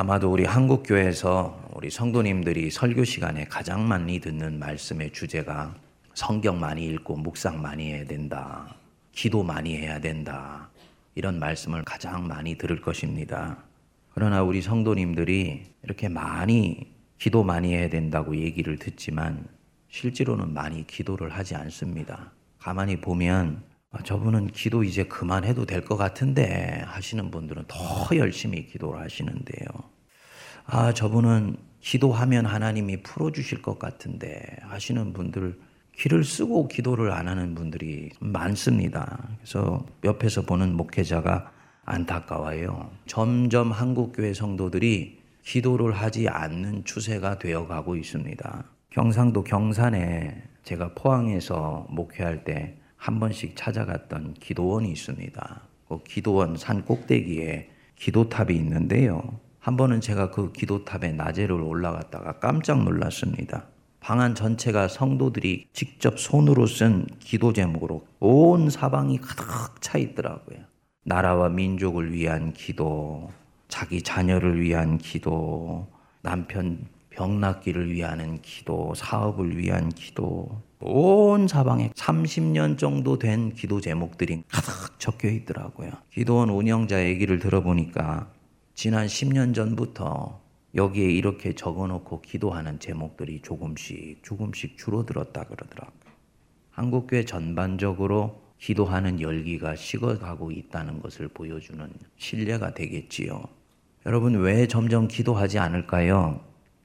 아마도 우리 한국교회에서 우리 성도님들이 설교 시간에 가장 많이 듣는 말씀의 주제가 성경 많이 읽고 묵상 많이 해야 된다. 기도 많이 해야 된다. 이런 말씀을 가장 많이 들을 것입니다. 그러나 우리 성도님들이 이렇게 많이 기도 많이 해야 된다고 얘기를 듣지만 실제로는 많이 기도를 하지 않습니다. 가만히 보면 아, 저분은 기도 이제 그만해도 될 것 같은데 하시는 분들은 더 열심히 기도를 하시는데요. 아, 저분은 기도하면 하나님이 풀어주실 것 같은데 하시는 분들 귀를 쓰고 기도를 안 하는 분들이 많습니다. 그래서 옆에서 보는 목회자가 안타까워요. 점점 한국교회 성도들이 기도를 하지 않는 추세가 되어 가고 있습니다. 경상도 경산에 제가 포항에서 목회할 때 한 번씩 찾아갔던 기도원이 있습니다. 그 기도원 산 꼭대기에 기도탑이 있는데요. 한 번은 제가 그 기도탑에 낮에를 올라갔다가 깜짝 놀랐습니다. 방안 전체가 성도들이 직접 손으로 쓴 기도 제목으로 온 사방이 가득 차 있더라고요. 나라와 민족을 위한 기도, 자기 자녀를 위한 기도, 남편 병 낫기를 위한 기도, 사업을 위한 기도, 온 사방에 30년 정도 된 기도 제목들이 가득 적혀 있더라고요. 기도원 운영자 얘기를 들어보니까 지난 10년 전부터 여기에 이렇게 적어 놓고 기도하는 제목들이 조금씩 조금씩 줄어들었다 그러더라고요. 한국교회 전반적으로 기도하는 열기가 식어가고 있다는 것을 보여주는 신뢰가 되겠지요. 여러분 왜 점점 기도하지 않을까요?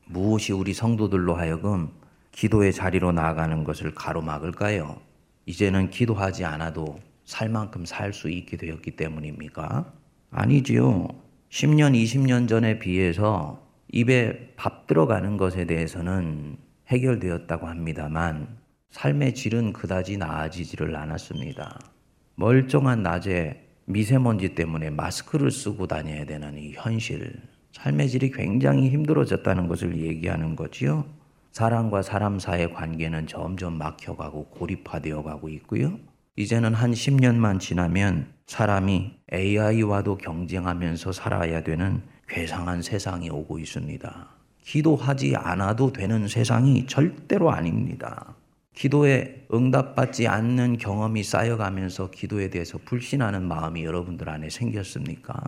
무엇이 우리 성도들로 하여금 기도의 자리로 나아가는 것을 가로막을까요? 이제는 기도하지 않아도 살 만큼 살 수 있게 되었기 때문입니까? 아니지요. 10년, 20년 전에 비해서 입에 밥 들어가는 것에 대해서는 해결되었다고 합니다만 삶의 질은 그다지 나아지지를 않았습니다. 멀쩡한 낮에 미세먼지 때문에 마스크를 쓰고 다녀야 되는 이 현실, 삶의 질이 굉장히 힘들어졌다는 것을 얘기하는 거지요. 사람과 사람 사이의 관계는 점점 막혀가고 고립화되어 가고 있고요. 이제는 한 10년만 지나면 사람이 AI와도 경쟁하면서 살아야 되는 괴상한 세상이 오고 있습니다. 기도하지 않아도 되는 세상이 절대로 아닙니다. 기도에 응답받지 않는 경험이 쌓여가면서 기도에 대해서 불신하는 마음이 여러분들 안에 생겼습니까?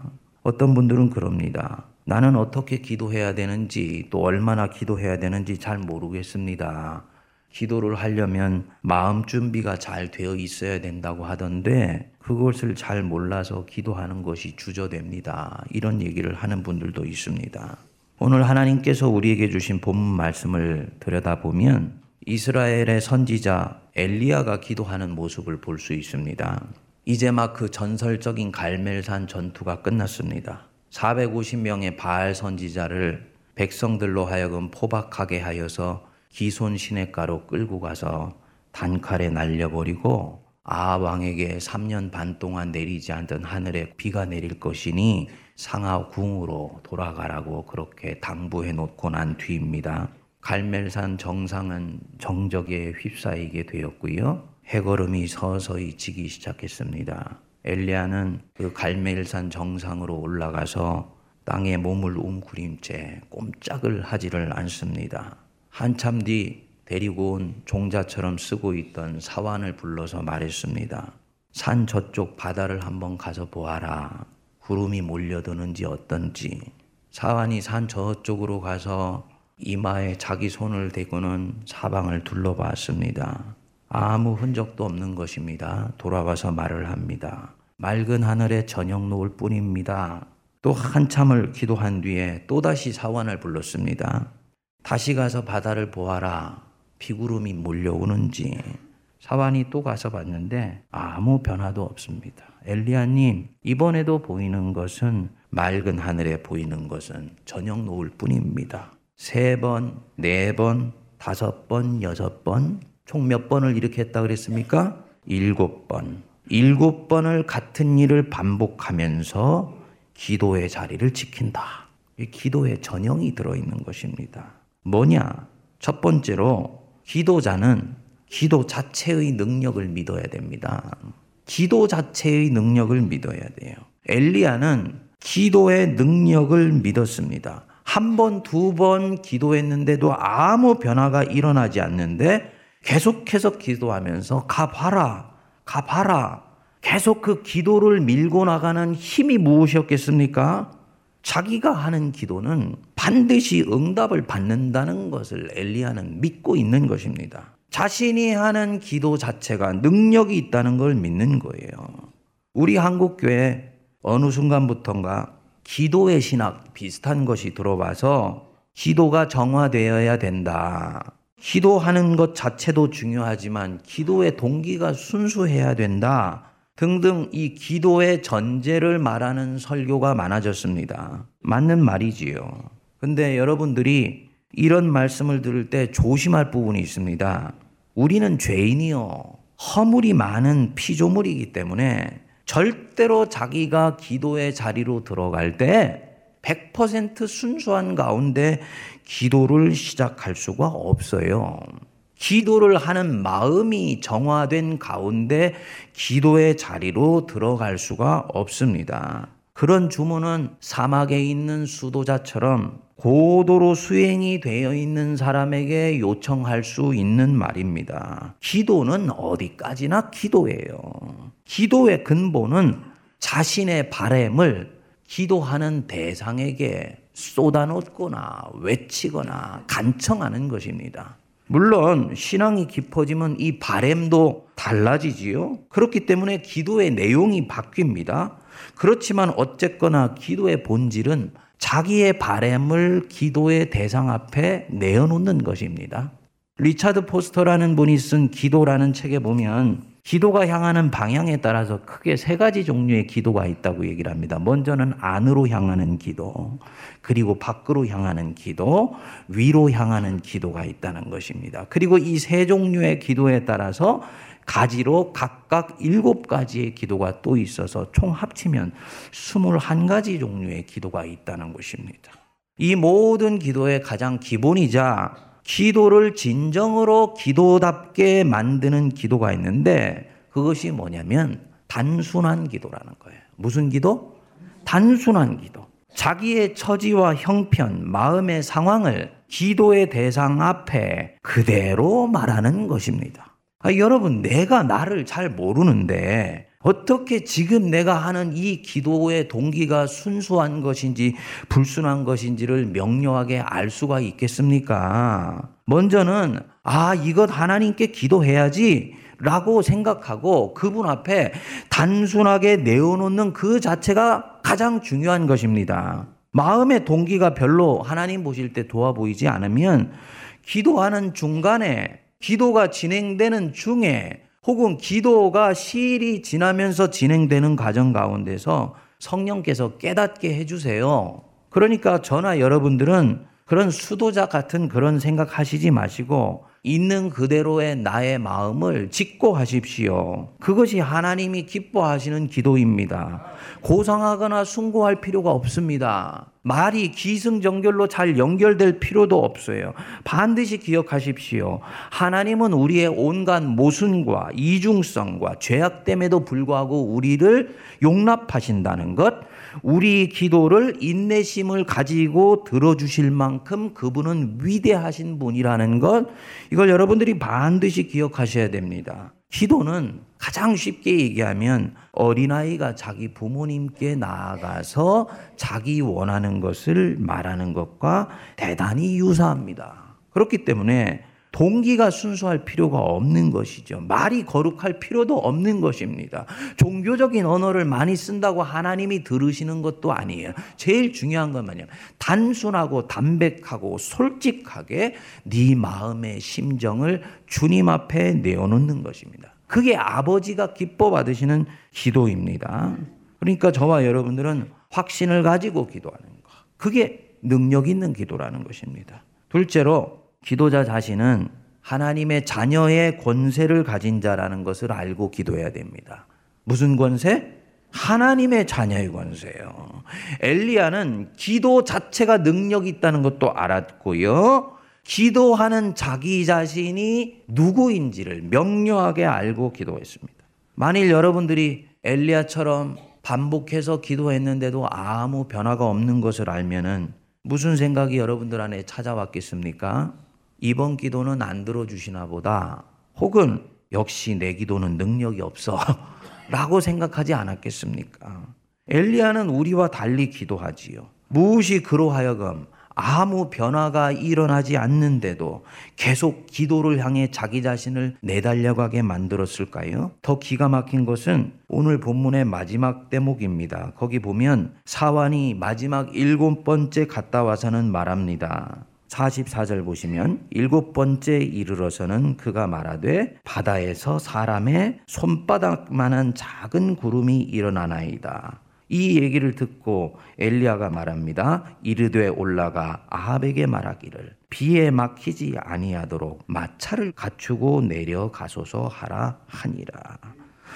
어떤 분들은 그럽니다. 나는 어떻게 기도해야 되는지 또 얼마나 기도해야 되는지 잘 모르겠습니다. 기도를 하려면 마음 준비가 잘 되어 있어야 된다고 하던데 그것을 잘 몰라서 기도하는 것이 주저됩니다. 이런 얘기를 하는 분들도 있습니다. 오늘 하나님께서 우리에게 주신 본문 말씀을 들여다보면 이스라엘의 선지자 엘리야가 기도하는 모습을 볼 수 있습니다. 이제 막 그 전설적인 갈멜산 전투가 끝났습니다. 450명의 바알 선지자를 백성들로 하여금 포박하게 하여서 기손 시냇가로 끌고 가서 단칼에 날려버리고 아 왕에게 3년 반 동안 내리지 않던 하늘에 비가 내릴 것이니 상하 궁으로 돌아가라고 그렇게 당부해 놓고 난 뒤입니다. 갈멜산 정상은 정적에 휩싸이게 되었고요. 해걸음이 서서히 지기 시작했습니다. 엘리야는 그 갈멜산 정상으로 올라가서 땅에 몸을 웅크림채 꼼짝을 하지를 않습니다. 한참 뒤 데리고 온 종자처럼 쓰고 있던 사환을 불러서 말했습니다. 산 저쪽 바다를 한번 가서 보아라. 구름이 몰려드는지 어떤지. 사환이 산 저쪽으로 가서 이마에 자기 손을 대고는 사방을 둘러봤습니다. 아무 흔적도 없는 것입니다. 돌아와서 말을 합니다. 맑은 하늘에 저녁 놓을 뿐입니다. 또 한참을 기도한 뒤에 또다시 사환을 불렀습니다. 다시 가서 바다를 보아라. 비구름이 몰려오는지 사환이 또 가서 봤는데 아무 변화도 없습니다. 엘리야님, 이번에도 보이는 것은 맑은 하늘에 보이는 것은 저녁 노을 뿐입니다. 세 번, 네 번, 다섯 번, 여섯 번, 총 몇 번을 이렇게 했다 그랬습니까? 일곱 번. 일곱 번을 같은 일을 반복하면서 기도의 자리를 지킨다. 기도의 전형이 들어있는 것입니다. 뭐냐? 첫 번째로 기도자는 기도 자체의 능력을 믿어야 됩니다. 기도 자체의 능력을 믿어야 돼요. 엘리야는 기도의 능력을 믿었습니다. 한 번, 두 번 기도했는데도 아무 변화가 일어나지 않는데 계속해서 기도하면서 가봐라, 가봐라. 계속 그 기도를 밀고 나가는 힘이 무엇이었겠습니까? 자기가 하는 기도는 반드시 응답을 받는다는 것을 엘리야는 믿고 있는 것입니다. 자신이 하는 기도 자체가 능력이 있다는 걸 믿는 거예요. 우리 한국 교회 어느 순간부터인가 기도의 신학 비슷한 것이 들어와서 기도가 정화되어야 된다. 기도하는 것 자체도 중요하지만 기도의 동기가 순수해야 된다. 등등 이 기도의 전제를 말하는 설교가 많아졌습니다. 맞는 말이지요. 근데 여러분들이 이런 말씀을 들을 때 조심할 부분이 있습니다. 우리는 죄인이요. 허물이 많은 피조물이기 때문에 절대로 자기가 기도의 자리로 들어갈 때 100% 순수한 가운데 기도를 시작할 수가 없어요. 기도를 하는 마음이 정화된 가운데 기도의 자리로 들어갈 수가 없습니다. 그런 주문은 사막에 있는 수도자처럼 고도로 수행이 되어 있는 사람에게 요청할 수 있는 말입니다. 기도는 어디까지나 기도예요. 기도의 근본은 자신의 바램을 기도하는 대상에게 쏟아놓거나 외치거나 간청하는 것입니다. 물론 신앙이 깊어지면 이 바램도 달라지지요. 그렇기 때문에 기도의 내용이 바뀝니다. 그렇지만 어쨌거나 기도의 본질은 자기의 바램을 기도의 대상 앞에 내어놓는 것입니다. 리차드 포스터라는 분이 쓴 기도라는 책에 보면 기도가 향하는 방향에 따라서 크게 세 가지 종류의 기도가 있다고 얘기를 합니다. 먼저는 안으로 향하는 기도, 그리고 밖으로 향하는 기도, 위로 향하는 기도가 있다는 것입니다. 그리고 이 세 종류의 기도에 따라서 가지로 각각 일곱 가지의 기도가 또 있어서 총 합치면 스물한 가지 종류의 기도가 있다는 것입니다. 이 모든 기도의 가장 기본이자 기도를 진정으로 기도답게 만드는 기도가 있는데 그것이 뭐냐면 단순한 기도라는 거예요. 무슨 기도? 단순한 기도. 자기의 처지와 형편, 마음의 상황을 기도의 대상 앞에 그대로 말하는 것입니다. 아, 여러분, 내가 나를 잘 모르는데 어떻게 지금 내가 하는 이 기도의 동기가 순수한 것인지 불순한 것인지를 명료하게 알 수가 있겠습니까? 먼저는, 아, 이것 하나님께 기도해야지. 라고 생각하고 그분 앞에 단순하게 내어놓는 그 자체가 가장 중요한 것입니다. 마음의 동기가 별로 하나님 보실 때 도와 보이지 않으면 기도하는 중간에 기도가 진행되는 중에 혹은 기도가 시일이 지나면서 진행되는 과정 가운데서 성령께서 깨닫게 해주세요. 그러니까 저나 여러분들은 그런 수도자 같은 그런 생각 하시지 마시고 있는 그대로의 나의 마음을 짓고 하십시오. 그것이 하나님이 기뻐하시는 기도입니다. 고상하거나 숭고할 필요가 없습니다. 말이 기승전결로 잘 연결될 필요도 없어요. 반드시 기억하십시오. 하나님은 우리의 온갖 모순과 이중성과 죄악됨에도 불구하고 우리를 용납하신다는 것, 우리 기도를 인내심을 가지고 들어주실 만큼 그분은 위대하신 분이라는 것, 이걸 여러분들이 반드시 기억하셔야 됩니다. 기도는 가장 쉽게 얘기하면 어린아이가 자기 부모님께 나아가서 자기 원하는 것을 말하는 것과 대단히 유사합니다. 그렇기 때문에 동기가 순수할 필요가 없는 것이죠. 말이 거룩할 필요도 없는 것입니다. 종교적인 언어를 많이 쓴다고 하나님이 들으시는 것도 아니에요. 제일 중요한 건 뭐냐면 단순하고 담백하고 솔직하게 네 마음의 심정을 주님 앞에 내어놓는 것입니다. 그게 아버지가 기뻐 받으시는 기도입니다. 그러니까 저와 여러분들은 확신을 가지고 기도하는 것. 그게 능력 있는 기도라는 것입니다. 둘째로 기도자 자신은 하나님의 자녀의 권세를 가진 자라는 것을 알고 기도해야 됩니다. 무슨 권세? 하나님의 자녀의 권세요. 엘리야는 기도 자체가 능력이 있다는 것도 알았고요. 기도하는 자기 자신이 누구인지를 명료하게 알고 기도했습니다. 만일 여러분들이 엘리야처럼 반복해서 기도했는데도 아무 변화가 없는 것을 알면은 무슨 생각이 여러분들 안에 찾아왔겠습니까? 이번 기도는 안 들어주시나 보다. 혹은 역시 내 기도는 능력이 없어. 라고 생각하지 않았겠습니까? 엘리야는 우리와 달리 기도하지요. 무엇이 그로 하여금 아무 변화가 일어나지 않는데도 계속 기도를 향해 자기 자신을 내달려가게 만들었을까요? 더 기가 막힌 것은 오늘 본문의 마지막 대목입니다. 거기 보면 사환이 마지막 일곱 번째 갔다 와서는 말합니다. 44절 보시면 일곱 번째 이르러서는 그가 말하되 바다에서 사람의 손바닥만한 작은 구름이 일어나나이다. 이 얘기를 듣고 엘리야가 말합니다. 이르되 올라가 아합에게 말하기를 비에 막히지 아니하도록 마차를 갖추고 내려가소서 하라 하니라.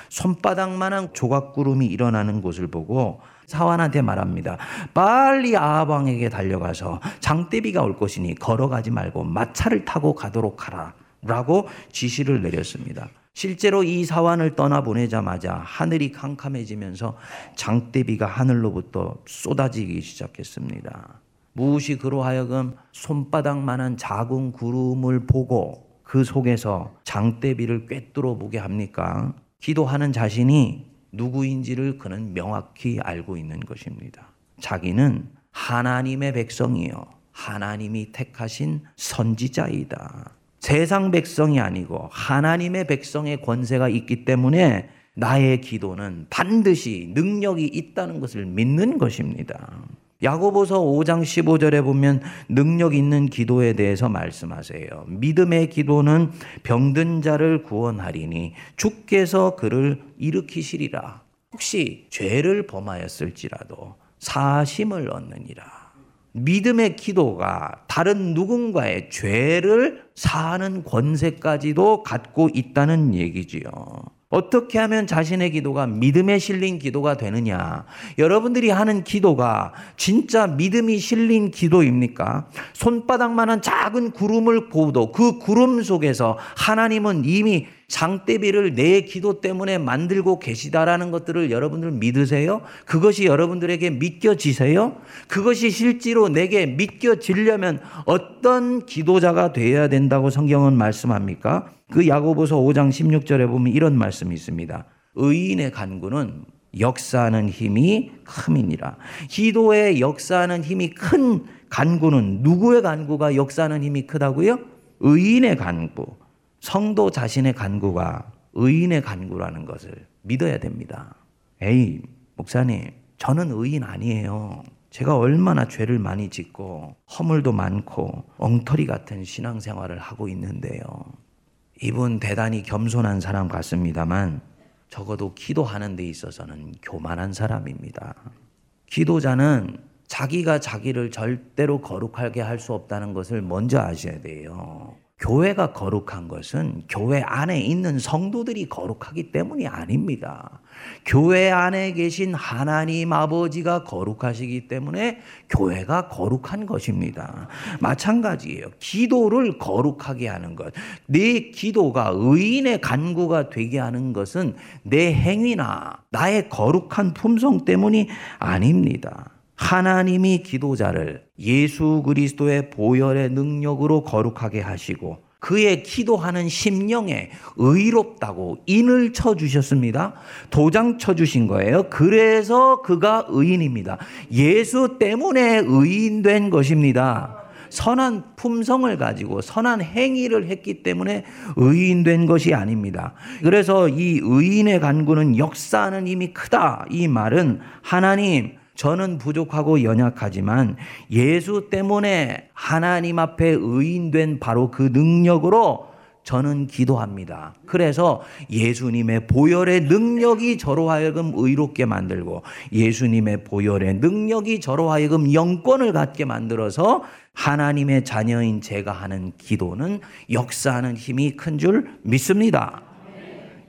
손바닥만한 조각구름이 일어나는 곳을 보고 사환한테 말합니다. 빨리 아합 왕에게 달려가서 장대비가 올 것이니 걸어가지 말고 마차를 타고 가도록 하라. 라고 지시를 내렸습니다. 실제로 이 사환을 떠나보내자마자 하늘이 캄캄해지면서 장대비가 하늘로부터 쏟아지기 시작했습니다. 무엇이 그로 하여금 손바닥만한 작은 구름을 보고 그 속에서 장대비를 꿰뚫어 보게 합니까? 기도하는 자신이 누구인지를 그는 명확히 알고 있는 것입니다. 자기는 하나님의 백성이요. 하나님이 택하신 선지자이다. 세상 백성이 아니고 하나님의 백성의 권세가 있기 때문에 나의 기도는 반드시 능력이 있다는 것을 믿는 것입니다. 야고보서 5장 15절에 보면 능력 있는 기도에 대해서 말씀하세요. 믿음의 기도는 병든 자를 구원하리니 주께서 그를 일으키시리라. 혹시 죄를 범하였을지라도 사심을 얻느니라. 믿음의 기도가 다른 누군가의 죄를 사하는 권세까지도 갖고 있다는 얘기지요. 어떻게 하면 자신의 기도가 믿음에 실린 기도가 되느냐? 여러분들이 하는 기도가 진짜 믿음이 실린 기도입니까? 손바닥만한 작은 구름을 보도 그 구름 속에서 하나님은 이미 장대비를 내 기도 때문에 만들고 계시다라는 것들을 여러분들 믿으세요? 그것이 여러분들에게 믿겨지세요? 그것이 실제로 내게 믿겨지려면 어떤 기도자가 되어야 된다고 성경은 말씀합니까? 그 야고보서 5장 16절에 보면 이런 말씀이 있습니다. 의인의 간구는 역사하는 힘이 큼이니라. 기도의 역사하는 힘이 큰 간구는 누구의 간구가 역사하는 힘이 크다고요? 의인의 간구. 성도 자신의 간구가 의인의 간구라는 것을 믿어야 됩니다. 에이, 목사님, 저는 의인 아니에요. 제가 얼마나 죄를 많이 짓고 허물도 많고 엉터리 같은 신앙생활을 하고 있는데요. 이분 대단히 겸손한 사람 같습니다만 적어도 기도하는 데 있어서는 교만한 사람입니다. 기도자는 자기가 자기를 절대로 거룩하게 할 수 없다는 것을 먼저 아셔야 돼요. 교회가 거룩한 것은 교회 안에 있는 성도들이 거룩하기 때문이 아닙니다. 교회 안에 계신 하나님 아버지가 거룩하시기 때문에 교회가 거룩한 것입니다. 마찬가지예요. 기도를 거룩하게 하는 것. 내 기도가 의인의 간구가 되게 하는 것은 내 행위나 나의 거룩한 품성 때문이 아닙니다. 하나님이 기도자를 예수 그리스도의 보혈의 능력으로 거룩하게 하시고 그의 기도하는 심령에 의롭다고 인을 쳐 주셨습니다. 도장 쳐 주신 거예요. 그래서 그가 의인입니다. 예수 때문에 의인된 것입니다. 선한 품성을 가지고 선한 행위를 했기 때문에 의인된 것이 아닙니다. 그래서 이 의인의 간구는 역사하는 힘이 크다. 이 말은 하나님 저는 부족하고 연약하지만 예수 때문에 하나님 앞에 의인된 바로 그 능력으로 저는 기도합니다. 그래서 예수님의 보혈의 능력이 저로 하여금 의롭게 만들고 예수님의 보혈의 능력이 저로 하여금 영권을 갖게 만들어서 하나님의 자녀인 제가 하는 기도는 역사하는 힘이 큰 줄 믿습니다.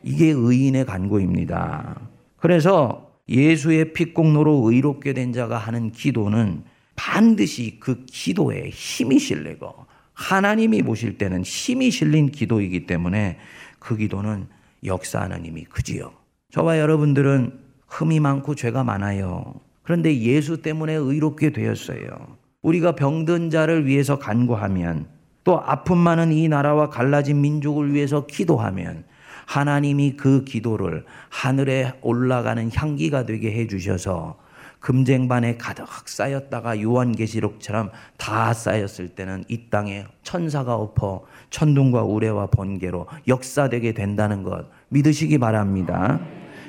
이게 의인의 간구입니다. 그래서 예수의 피공로로 의롭게 된 자가 하는 기도는 반드시 그 기도에 힘이 실리고 하나님이 보실 때는 힘이 실린 기도이기 때문에 그 기도는 역사하는 힘이 크지요. 저와 여러분들은 흠이 많고 죄가 많아요. 그런데 예수 때문에 의롭게 되었어요. 우리가 병든 자를 위해서 간구하면 또 아픔 많은 이 나라와 갈라진 민족을 위해서 기도하면 하나님이 그 기도를 하늘에 올라가는 향기가 되게 해 주셔서 금쟁반에 가득 쌓였다가 요한계시록처럼 다 쌓였을 때는 이 땅에 천사가 엎어 천둥과 우레와 번개로 역사되게 된다는 것 믿으시기 바랍니다.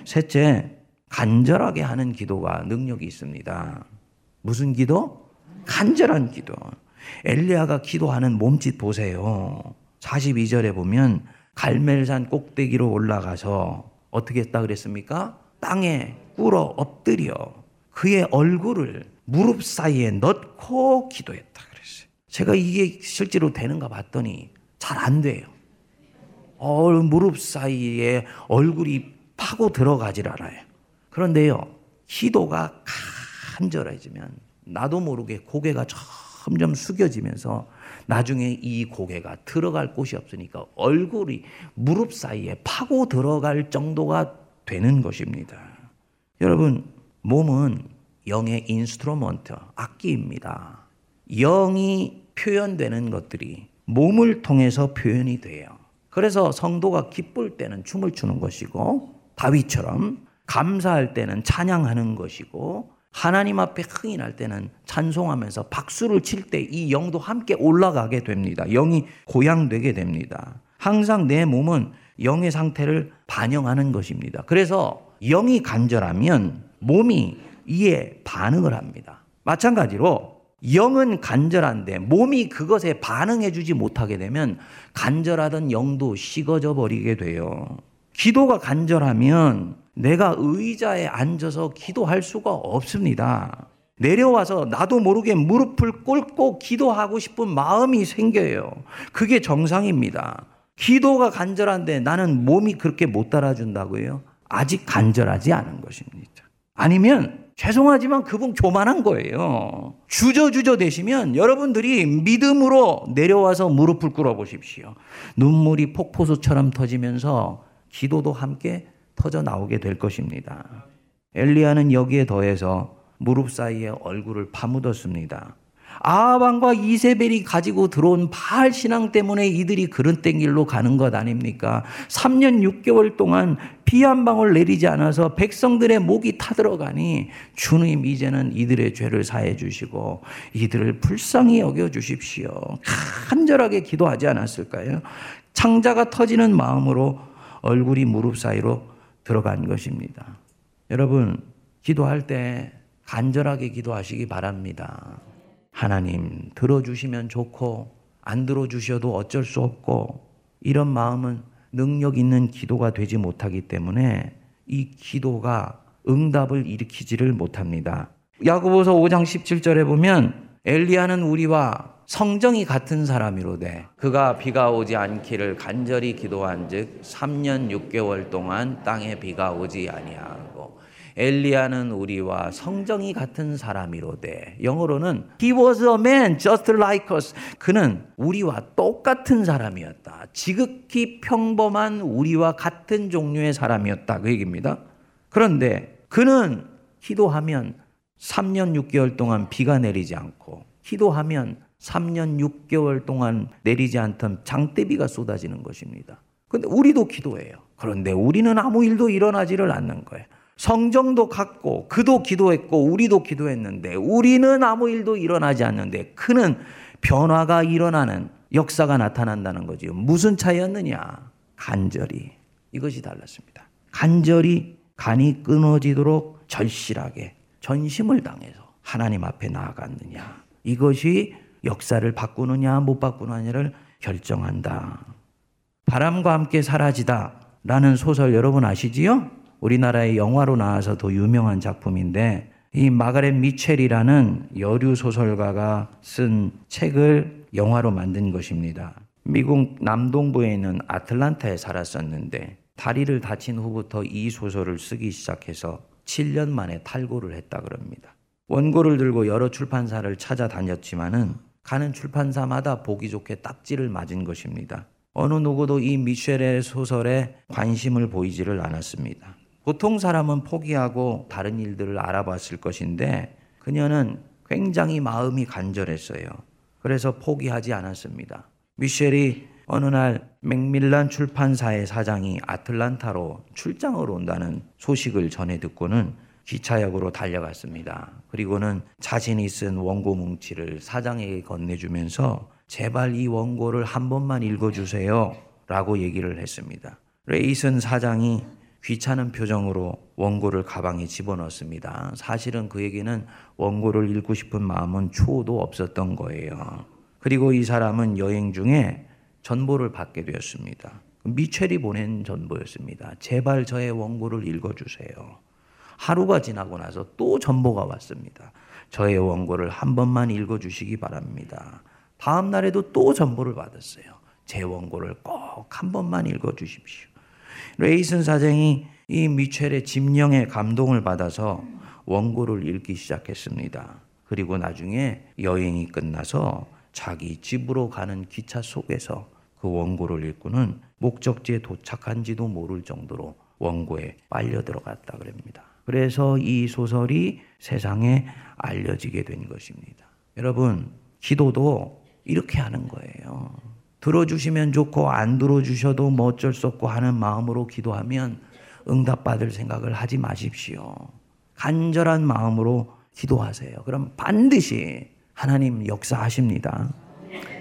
셋째, 간절하게 하는 기도가 능력이 있습니다. 무슨 기도? 간절한 기도. 엘리야가 기도하는 몸짓 보세요. 42절에 보면 갈멜산 꼭대기로 올라가서 어떻게 했다 그랬습니까? 땅에 꿇어 엎드려 그의 얼굴을 무릎 사이에 넣고 기도했다 그랬어요. 제가 이게 실제로 되는가 봤더니 잘 안 돼요. 어, 무릎 사이에 얼굴이 파고 들어가질 않아요. 그런데요, 기도가 간절해지면 나도 모르게 고개가 점점 숙여지면서 나중에 이 고개가 들어갈 곳이 없으니까 얼굴이 무릎 사이에 파고 들어갈 정도가 되는 것입니다. 여러분, 몸은 영의 instrument, 악기입니다. 영이 표현되는 것들이 몸을 통해서 표현이 돼요. 그래서 성도가 기쁠 때는 춤을 추는 것이고 다윗처럼 감사할 때는 찬양하는 것이고 하나님 앞에 흥이 날 때는 찬송하면서 박수를 칠 때 이 영도 함께 올라가게 됩니다. 영이 고양되게 됩니다. 항상 내 몸은 영의 상태를 반영하는 것입니다. 그래서 영이 간절하면 몸이 이에 반응을 합니다. 마찬가지로 영은 간절한데 몸이 그것에 반응해 주지 못하게 되면 간절하던 영도 식어져 버리게 돼요. 기도가 간절하면 내가 의자에 앉아서 기도할 수가 없습니다. 내려와서 나도 모르게 무릎을 꿇고 기도하고 싶은 마음이 생겨요. 그게 정상입니다. 기도가 간절한데 나는 몸이 그렇게 못 따라준다고요? 아직 간절하지 않은 것입니다. 아니면 죄송하지만 그분 교만한 거예요. 주저주저 되시면 여러분들이 믿음으로 내려와서 무릎을 꿇어 보십시오. 눈물이 폭포수처럼 터지면서 기도도 함께 터져 나오게 될 것입니다. 엘리야는 여기에 더해서 무릎 사이에 얼굴을 파묻었습니다. 아합왕과 이세벨이 가지고 들어온 바알 신앙 때문에 이들이 그런 땡길로 가는 것 아닙니까? 3년 6개월 동안 비 한 방울 내리지 않아서 백성들의 목이 타들어가니 주님 이제는 이들의 죄를 사해 주시고 이들을 불쌍히 여겨 주십시오. 간절하게 기도하지 않았을까요? 창자가 터지는 마음으로 얼굴이 무릎 사이로 들어간 것입니다. 여러분, 기도할 때 간절하게 기도하시기 바랍니다. 하나님 들어주시면 좋고 안 들어주셔도 어쩔 수 없고 이런 마음은 능력 있는 기도가 되지 못하기 때문에 이 기도가 응답을 일으키지를 못합니다. 야고보서 5장 17절에 보면 엘리야는 우리와 성정이 같은 사람이로되 그가 비가 오지 않기를 간절히 기도한즉 3년 6개월 동안 땅에 비가 오지 아니하고 엘리야는 우리와 성정이 같은 사람이로되 영어로는 he was a man just like us 그는 우리와 똑같은 사람이었다. 지극히 평범한 우리와 같은 종류의 사람이었다. 그 얘기입니다. 그런데 그는 기도하면 3년 6개월 동안 비가 내리지 않고 기도하면 3년 6개월 동안 내리지 않던 장대비가 쏟아지는 것입니다. 근데 우리도 기도해요. 그런데 우리는 아무 일도 일어나지를 않는 거예요. 성정도 같고 그도 기도했고 우리도 기도했는데 우리는 아무 일도 일어나지 않는데 그는 변화가 일어나는 역사가 나타난다는 거지요. 무슨 차이였느냐? 간절히. 이것이 달랐습니다. 간절히 간이 끊어지도록 절실하게 전심을 당해서 하나님 앞에 나아갔느냐. 이것이 역사를 바꾸느냐 못 바꾸느냐를 결정한다. 바람과 함께 사라지다 라는 소설 여러분 아시지요? 우리나라의 영화로 나와서 더 유명한 작품인데 이 마가렛 미첼이라는 여류 소설가가 쓴 책을 영화로 만든 것입니다. 미국 남동부에 있는 아틀란타에 살았었는데 다리를 다친 후부터 이 소설을 쓰기 시작해서 7년 만에 탈고를 했다 그럽니다. 원고를 들고 여러 출판사를 찾아다녔지만은 가는 출판사마다 보기 좋게 딱지를 맞은 것입니다. 어느 누구도 이 미셸의 소설에 관심을 보이지를 않았습니다. 보통 사람은 포기하고 다른 일들을 알아봤을 것인데 그녀는 굉장히 마음이 간절했어요. 그래서 포기하지 않았습니다. 미셸이 어느 날 맥밀란 출판사의 사장이 아틀란타로 출장을 온다는 소식을 전해 듣고는 기차역으로 달려갔습니다. 그리고는 자신이 쓴 원고 뭉치를 사장에게 건네주면서 제발 이 원고를 한 번만 읽어주세요. 라고 얘기를 했습니다. 레이슨 사장이 귀찮은 표정으로 원고를 가방에 집어넣습니다. 사실은 그에게는 원고를 읽고 싶은 마음은 초도 없었던 거예요. 그리고 이 사람은 여행 중에 전보를 받게 되었습니다. 미첼이 보낸 전보였습니다. 제발 저의 원고를 읽어주세요. 하루가 지나고 나서 또 전보가 왔습니다. 저의 원고를 한 번만 읽어주시기 바랍니다. 다음 날에도 또 전보를 받았어요. 제 원고를 꼭 한 번만 읽어주십시오. 레이슨 사장이 이 미첼의 집령에 감동을 받아서 원고를 읽기 시작했습니다. 그리고 나중에 여행이 끝나서 자기 집으로 가는 기차 속에서 그 원고를 읽고는 목적지에 도착한지도 모를 정도로 원고에 빨려 들어갔다 그럽니다. 그래서 이 소설이 세상에 알려지게 된 것입니다. 여러분, 기도도 이렇게 하는 거예요. 들어주시면 좋고 안 들어주셔도 뭐 어쩔 수 없고 하는 마음으로 기도하면 응답받을 생각을 하지 마십시오. 간절한 마음으로 기도하세요. 그럼 반드시 하나님 역사하십니다.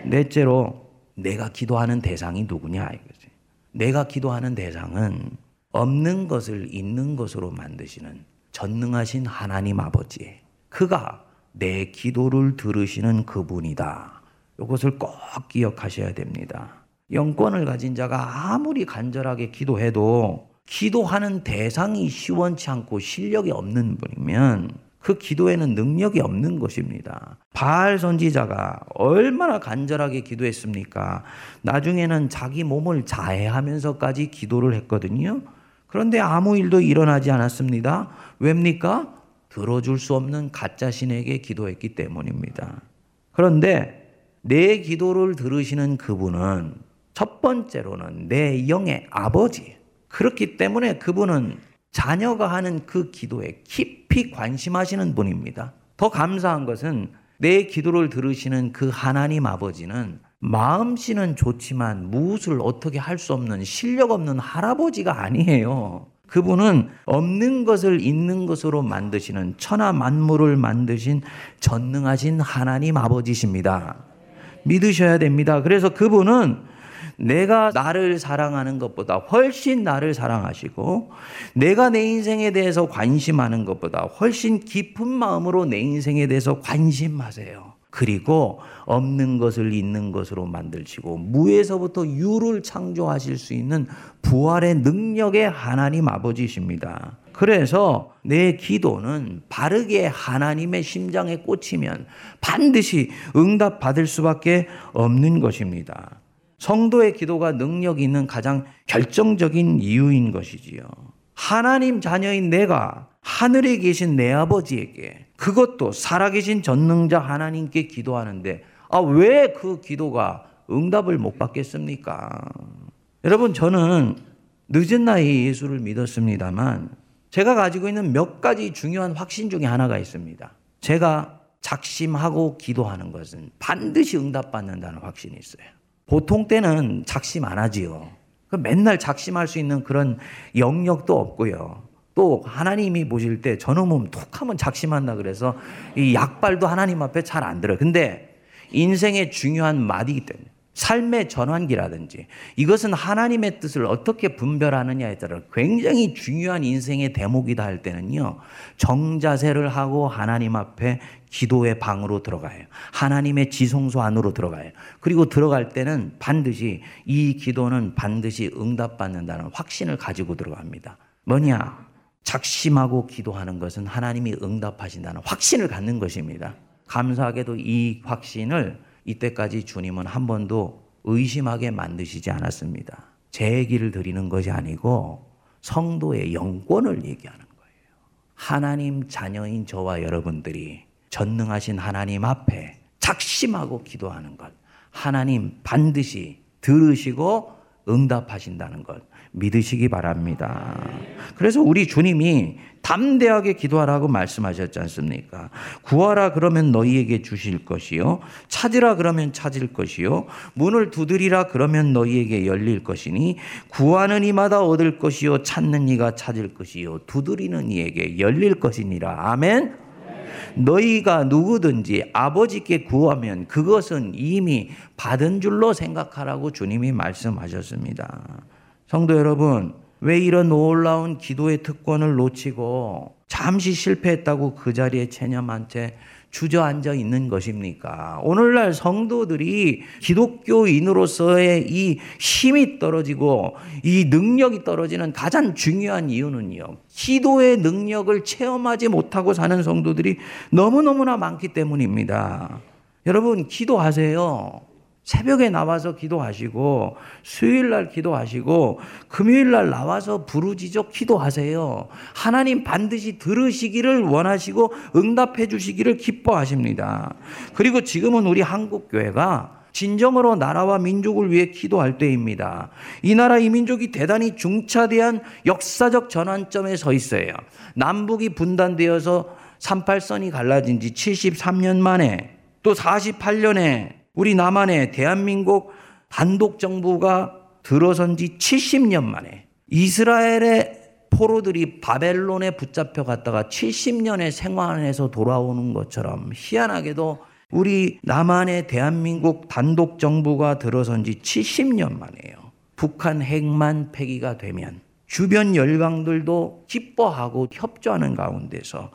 넷째로 내가 기도하는 대상이 누구냐 이거지. 내가 기도하는 대상은 없는 것을 있는 것으로 만드시는 전능하신 하나님 아버지. 그가 내 기도를 들으시는 그분이다. 이것을 꼭 기억하셔야 됩니다. 영권을 가진 자가 아무리 간절하게 기도해도 기도하는 대상이 시원치 않고 실력이 없는 분이면 그 기도에는 능력이 없는 것입니다. 바알 선지자가 얼마나 간절하게 기도했습니까? 나중에는 자기 몸을 자해하면서까지 기도를 했거든요. 그런데 아무 일도 일어나지 않았습니다. 왜입니까? 들어줄 수 없는 가짜 신에게 기도했기 때문입니다. 그런데 내 기도를 들으시는 그분은 첫 번째로는 내 영의 아버지. 그렇기 때문에 그분은 자녀가 하는 그 기도에 깊이 관심하시는 분입니다. 더 감사한 것은 내 기도를 들으시는 그 하나님 아버지는 마음씨는 좋지만 무엇을 어떻게 할 수 없는 실력 없는 할아버지가 아니에요. 그분은 없는 것을 있는 것으로 만드시는 천하 만물을 만드신 전능하신 하나님 아버지십니다. 믿으셔야 됩니다. 그래서 그분은 내가 나를 사랑하는 것보다 훨씬 나를 사랑하시고 내가 내 인생에 대해서 관심하는 것보다 훨씬 깊은 마음으로 내 인생에 대해서 관심하세요. 그리고 없는 것을 있는 것으로 만들시고 무에서부터 유를 창조하실 수 있는 부활의 능력의 하나님 아버지십니다. 그래서 내 기도는 바르게 하나님의 심장에 꽂히면 반드시 응답 받을 수밖에 없는 것입니다. 성도의 기도가 능력 있는 가장 결정적인 이유인 것이지요. 하나님 자녀인 내가 하늘에 계신 내 아버지에게 그것도 살아계신 전능자 하나님께 기도하는데 아, 왜 그 기도가 응답을 못 받겠습니까? 여러분, 저는 늦은 나이에 예수를 믿었습니다만 제가 가지고 있는 몇 가지 중요한 확신 중에 하나가 있습니다. 제가 작심하고 기도하는 것은 반드시 응답받는다는 확신이 있어요. 보통 때는 작심 안 하지요. 그 맨날 작심할 수 있는 그런 영역도 없고요. 또 하나님이 보실 때 저놈은 툭 하면 작심한다 그래서 이 약발도 하나님 앞에 잘 안 들어요. 근데 인생의 중요한 마디이기 때문에 삶의 전환기라든지 이것은 하나님의 뜻을 어떻게 분별하느냐에 따라 굉장히 중요한 인생의 대목이다 할 때는요 정자세를 하고 하나님 앞에 기도의 방으로 들어가요. 하나님의 지성소 안으로 들어가요. 그리고 들어갈 때는 반드시 이 기도는 반드시 응답받는다는 확신을 가지고 들어갑니다. 뭐냐 작심하고 기도하는 것은 하나님이 응답하신다는 확신을 갖는 것입니다 감사하게도 이 확신을 이때까지 주님은 한 번도 의심하게 만드시지 않았습니다. 제 얘기를 드리는 것이 아니고 성도의 영권을 얘기하는 거예요. 하나님 자녀인 저와 여러분들이 전능하신 하나님 앞에 작심하고 기도하는 것. 하나님 반드시 들으시고 응답하신다는 것. 믿으시기 바랍니다. 그래서 우리 주님이 담대하게 기도하라고 말씀하셨지 않습니까? 구하라 그러면 너희에게 주실 것이요. 찾으라 그러면 찾을 것이요. 문을 두드리라 그러면 너희에게 열릴 것이니 구하는 이마다 얻을 것이요. 찾는 이가 찾을 것이요. 두드리는 이에게 열릴 것이니라. 아멘. 너희가 누구든지 아버지께 구하면 그것은 이미 받은 줄로 생각하라고 주님이 말씀하셨습니다. 성도 여러분, 왜 이런 놀라운 기도의 특권을 놓치고 잠시 실패했다고 그 자리에 체념한 채 주저앉아 있는 것입니까? 오늘날 성도들이 기독교인으로서의 이 힘이 떨어지고 이 능력이 떨어지는 가장 중요한 이유는요. 기도의 능력을 체험하지 못하고 사는 성도들이 너무너무나 많기 때문입니다. 여러분, 기도하세요. 새벽에 나와서 기도하시고 수요일 날 기도하시고 금요일 날 나와서 부르짖어 기도하세요. 하나님 반드시 들으시기를 원하시고 응답해 주시기를 기뻐하십니다. 그리고 지금은 우리 한국 교회가 진정으로 나라와 민족을 위해 기도할 때입니다. 이 나라 이 민족이 대단히 중차대한 역사적 전환점에 서 있어요. 남북이 분단되어서 38선이 갈라진 지 73년 만에 또 48년에 우리 남한에 대한민국 단독 정부가 들어선 지 70년 만에 이스라엘의 포로들이 바벨론에 붙잡혀 갔다가 70년의 생활에서 돌아오는 것처럼 희한하게도 우리 남한의 대한민국 단독 정부가 들어선 지 70년 만에요. 북한 핵만 폐기가 되면 주변 열강들도 기뻐하고 협조하는 가운데서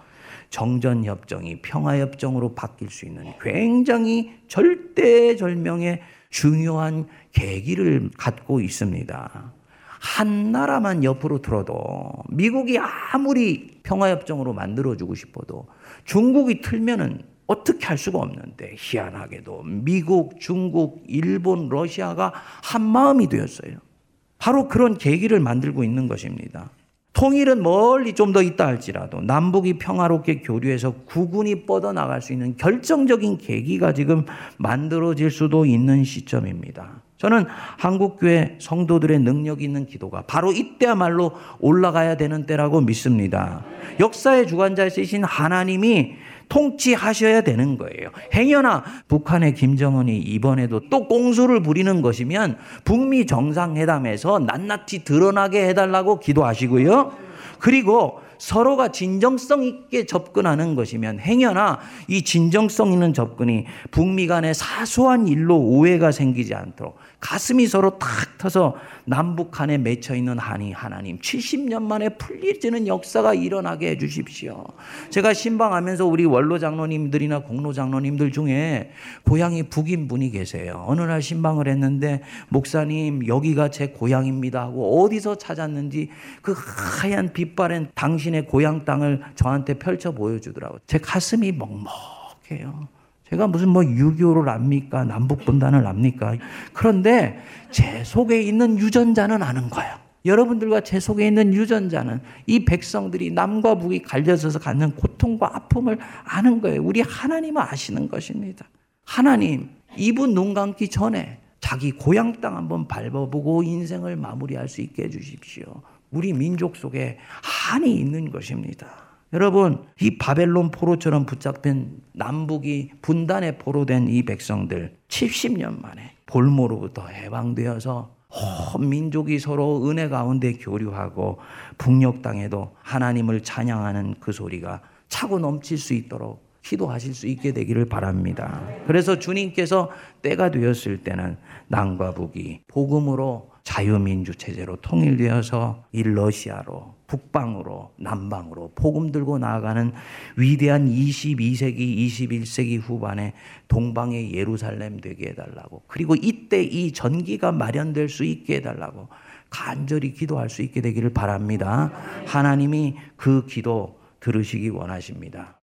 정전협정이 평화협정으로 바뀔 수 있는 굉장히 절대절명의 중요한 계기를 갖고 있습니다. 한 나라만 옆으로 들어도 미국이 아무리 평화협정으로 만들어주고 싶어도 중국이 틀면은 어떻게 할 수가 없는데 희한하게도 미국, 중국, 일본, 러시아가 한 마음이 되었어요. 바로 그런 계기를 만들고 있는 것입니다. 통일은 멀리 좀 더 있다 할지라도 남북이 평화롭게 교류해서 구군이 뻗어나갈 수 있는 결정적인 계기가 지금 만들어질 수도 있는 시점입니다. 저는 한국교회 성도들의 능력 있는 기도가 바로 이때야말로 올라가야 되는 때라고 믿습니다. 역사의 주관자이신 하나님이 통치하셔야 되는 거예요. 행여나 북한의 김정은이 이번에도 또 꽁수를 부리는 것이면 북미 정상회담에서 낱낱이 드러나게 해달라고 기도하시고요. 그리고 서로가 진정성 있게 접근하는 것이면 행여나 이 진정성 있는 접근이 북미 간의 사소한 일로 오해가 생기지 않도록 가슴이 서로 탁 터서 남북 간에 맺혀 있는 한이 하나님 70년 만에 풀리지는 역사가 일어나게 해 주십시오. 제가 신방하면서 우리 원로 장로님들이나 공로 장로님들 중에 고향이 북인 분이 계세요. 어느 날 신방을 했는데 목사님 여기가 제 고향입니다 하고 어디서 찾았는지 그 하얀 빛바랜 당신의 고향 땅을 저한테 펼쳐 보여주더라고요. 제 가슴이 먹먹해요. 제가 무슨 뭐 6.25를 압니까? 남북분단을 압니까? 그런데 제 속에 있는 유전자는 아는 거예요. 여러분들과 제 속에 있는 유전자는 이 백성들이 남과 북이 갈려져서 갖는 고통과 아픔을 아는 거예요. 우리 하나님은 아시는 것입니다. 하나님, 이분 눈 감기 전에 자기 고향 땅 한번 밟아보고 인생을 마무리할 수 있게 해주십시오. 우리 민족 속에 한이 있는 것입니다. 여러분, 이 바벨론 포로처럼 붙잡힌 남북이 분단의 포로 된 이 백성들 70년 만에 볼모로부터 해방되어서 온 민족이 서로 은혜 가운데 교류하고 북녘 땅에도 하나님을 찬양하는 그 소리가 차고 넘칠 수 있도록 기도하실 수 있게 되기를 바랍니다. 그래서 주님께서 때가 되었을 때는 남과 북이 복음으로 자유민주 체제로 통일되어서 이 러시아로 북방으로 남방으로 복음 들고 나아가는 위대한 22세기 21세기 후반에 동방의 예루살렘 되게 해달라고 그리고 이때 이 전기가 마련될 수 있게 해달라고 간절히 기도할 수 있게 되기를 바랍니다. 하나님이 그 기도 들으시기 원하십니다.